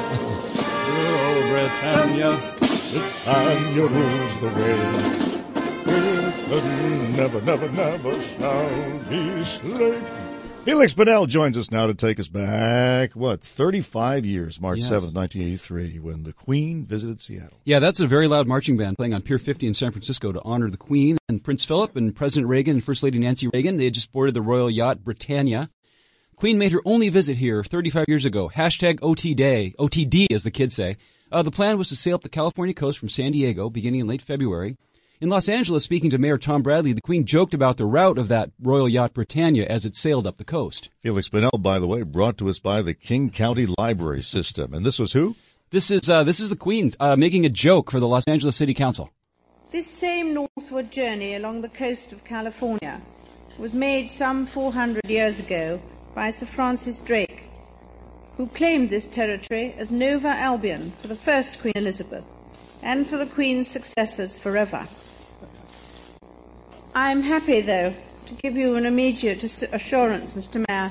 oh, Britannia, Britannia rules the way. Britain never, never, never shall be slave. Feliks Banel joins us now to take us back, what, 35 years, March yes. 7th, 1983, when the Queen visited Seattle. Yeah, that's a very loud marching band playing on Pier 50 in San Francisco to honor the Queen and Prince Philip and President Reagan and First Lady Nancy Reagan. They had just boarded the royal yacht Britannia Queen made her only visit here 35 years ago. Hashtag OT Day, OTD as the kids say. Uh, the plan was to sail up the California coast from San Diego beginning in late February. In Los Angeles, speaking to Mayor Tom Bradley, the Queen joked about the route of that royal yacht Britannia as it sailed up the coast. Feliks Banel, by the way, brought to us by the King County Library System. And this was who? This is uh, this is the Queen uh, making a joke for the Los Angeles City Council. This same northward journey along the coast of California was made some 400 years ago by Sir Francis Drake, who claimed this territory as Nova Albion for the first Queen Elizabeth and for the Queen's successors forever. I am happy, though, to give you an immediate assurance, Mr. Mayor,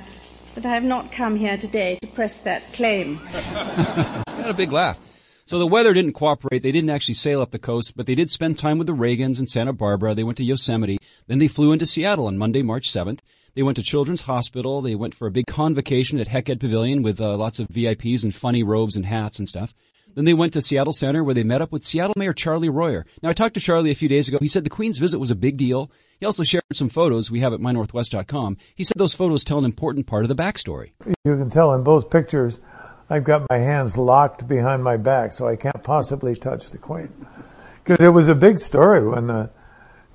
that I have not come here today to press that claim. had a big laugh. So the weather didn't cooperate. They didn't actually sail up the coast, but they did spend time with the Reagans in Santa Barbara. They went to Yosemite. Then they flew into Seattle on Monday, March 7th. They went to Children's Hospital. They went for a big convocation at Hec Ed Pavilion with uh, lots of VIPs and funny robes and hats and stuff. Then they went to Seattle Center where they met up with Seattle Mayor Charlie Royer. Now I talked to Charlie a few days ago. He said the Queen's visit was a big deal. He also shared some photos we have at mynorthwest.com. He said those photos tell an important part of the backstory. You can tell in both pictures, I've got my hands locked behind my back, so I can't possibly touch the Queen. Because it was a big story when uh,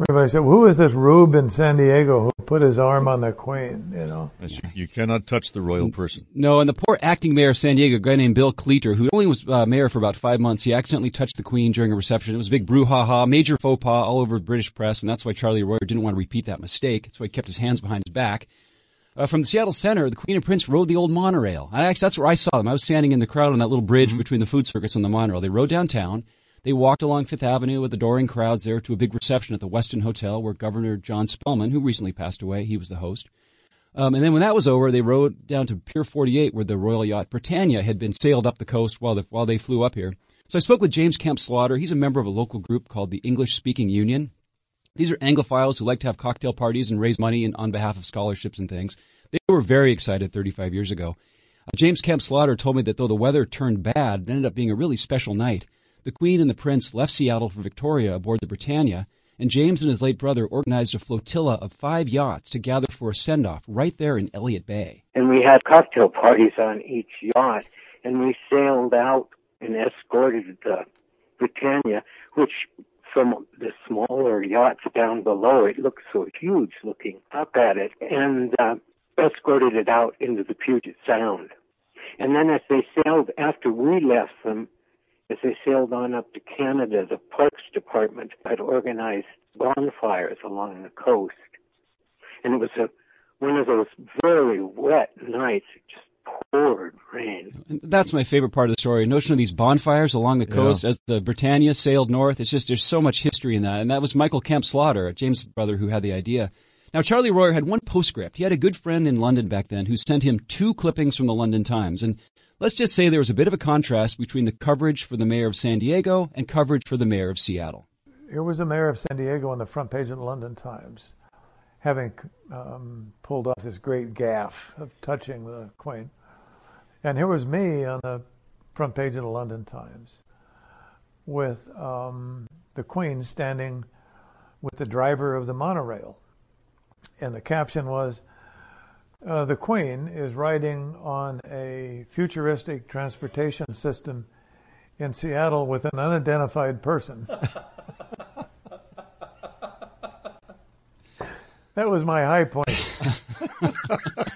everybody said, "Who is this rube in San Diego who put his arm on the Queen?" You know. Yes, you, you cannot touch the royal person. No, and the poor acting mayor of San Diego, a guy named Bill Cleator, who only was uh, mayor for about five months, he accidentally touched the Queen during a reception. It was a big brouhaha, major faux pas all over British press, and that's why Charlie Royer didn't want to repeat that mistake. That's why he kept his hands behind his back. Uh, from the Seattle Center, the Queen and Prince rode the old monorail. I actually, that's where I saw them. I was standing in the crowd on that little bridge between the Food Circus and the monorail. They rode downtown. They walked along Fifth Avenue with adoring crowds there to a big reception at the Westin Hotel where Governor John Spellman, who recently passed away, he was the host. Um, and then when that was over, they rode down to Pier 48 where the royal yacht Britannia had been sailed up the coast while, the, while they flew up here. So I spoke with James Kemp Slaughter. He's a member of a local group called the English Speaking Union. These are Anglophiles who like to have cocktail parties and raise money in, on behalf of scholarships and things. They were very excited 35 years ago. Uh, James Kemp Slaughter told me that though the weather turned bad, it ended up being a really special night. The Queen and the Prince left Seattle for Victoria aboard the Britannia, and James and his late brother organized a flotilla of five yachts to gather for a send-off right there in Elliott Bay. and we had cocktail parties on each yacht, and we sailed out and escorted the Britannia, which from the smaller yachts down below, it looked so huge looking up at it, and uh, escorted it out into the Puget Sound. And then as they sailed, after we left them, as they sailed on up to Canada, the Parks Department had organized bonfires along the coast. And it was a, one of those very wet nights. It just poured rain. And that's my favorite part of the story. Notion of these bonfires along the coast as the Britannia sailed north. It's just there's so much history in that. And that was Michael Kemp Slaughter, James' brother, who had the idea. Now Charlie Royer had one postscript. He had a good friend in London back then who sent him two clippings from the London Times. And let's just say there was a bit of a contrast between the coverage for the mayor of San Diego and coverage for the mayor of Seattle. Here was the mayor of San Diego on the front page of the London Times, having um, pulled off this great gaffe of touching the Queen. And here was me on the front page of the London Times with um, the Queen standing with the driver of the monorail. And the caption was uh, The Queen is riding on a futuristic transportation system in Seattle with an unidentified person. that was my high point.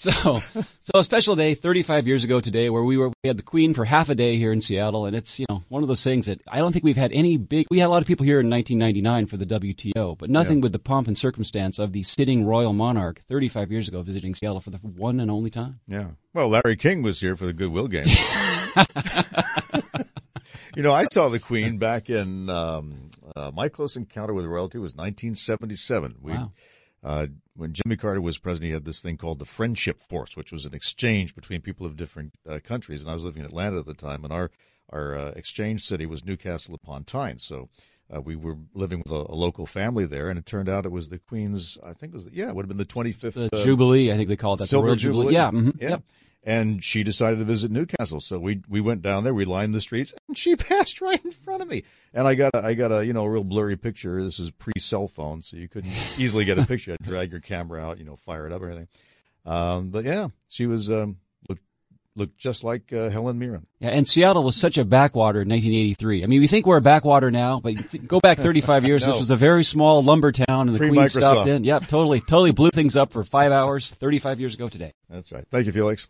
So, so a special day 35 years ago today where we were, we had the Queen for half a day here in Seattle. And it's, you know, one of those things that I don't think we've had any big, we had a lot of people here in 1999 for the WTO, but nothing Yeah. with the pomp and circumstance of the sitting royal monarch 35 years ago visiting Seattle for the one and only time. Yeah. Well, Larry King was here for the Goodwill game. you know, I saw the Queen back in um, uh, my close encounter with royalty was 1977. We, Wow. Uh, when Jimmy Carter was president, he had this thing called the Friendship Force, which was an exchange between people of different uh, countries. And I was living in Atlanta at the time, and our our uh, exchange city was Newcastle upon Tyne. So uh, we were living with a, a, local family there, and it turned out it was the Queen's. I think it was yeah, it would have been the 25th the uh, Jubilee. I think they call it that. Silver Jubilee. Jubilee. Yeah. Mm-hmm. Yeah. Yep. And she decided to visit Newcastle, so we we went down there. We lined the streets, and she passed right in front of me. And I got a, I got a you know a real blurry picture. This is pre cell phone, so you couldn't easily get a picture. I'd drag your camera out, you know, fire it up, or anything. Um, but yeah, she was um, looked looked just like uh, Helen Mirren. Yeah, and Seattle was such a backwater in 1983. I mean, we think we're a backwater now, but go back 35 years. no. This was a very small lumber town, and the Queen stopped in. Yep, totally, totally blew things up for five hours 35 years ago today. That's right. Thank you, Feliks.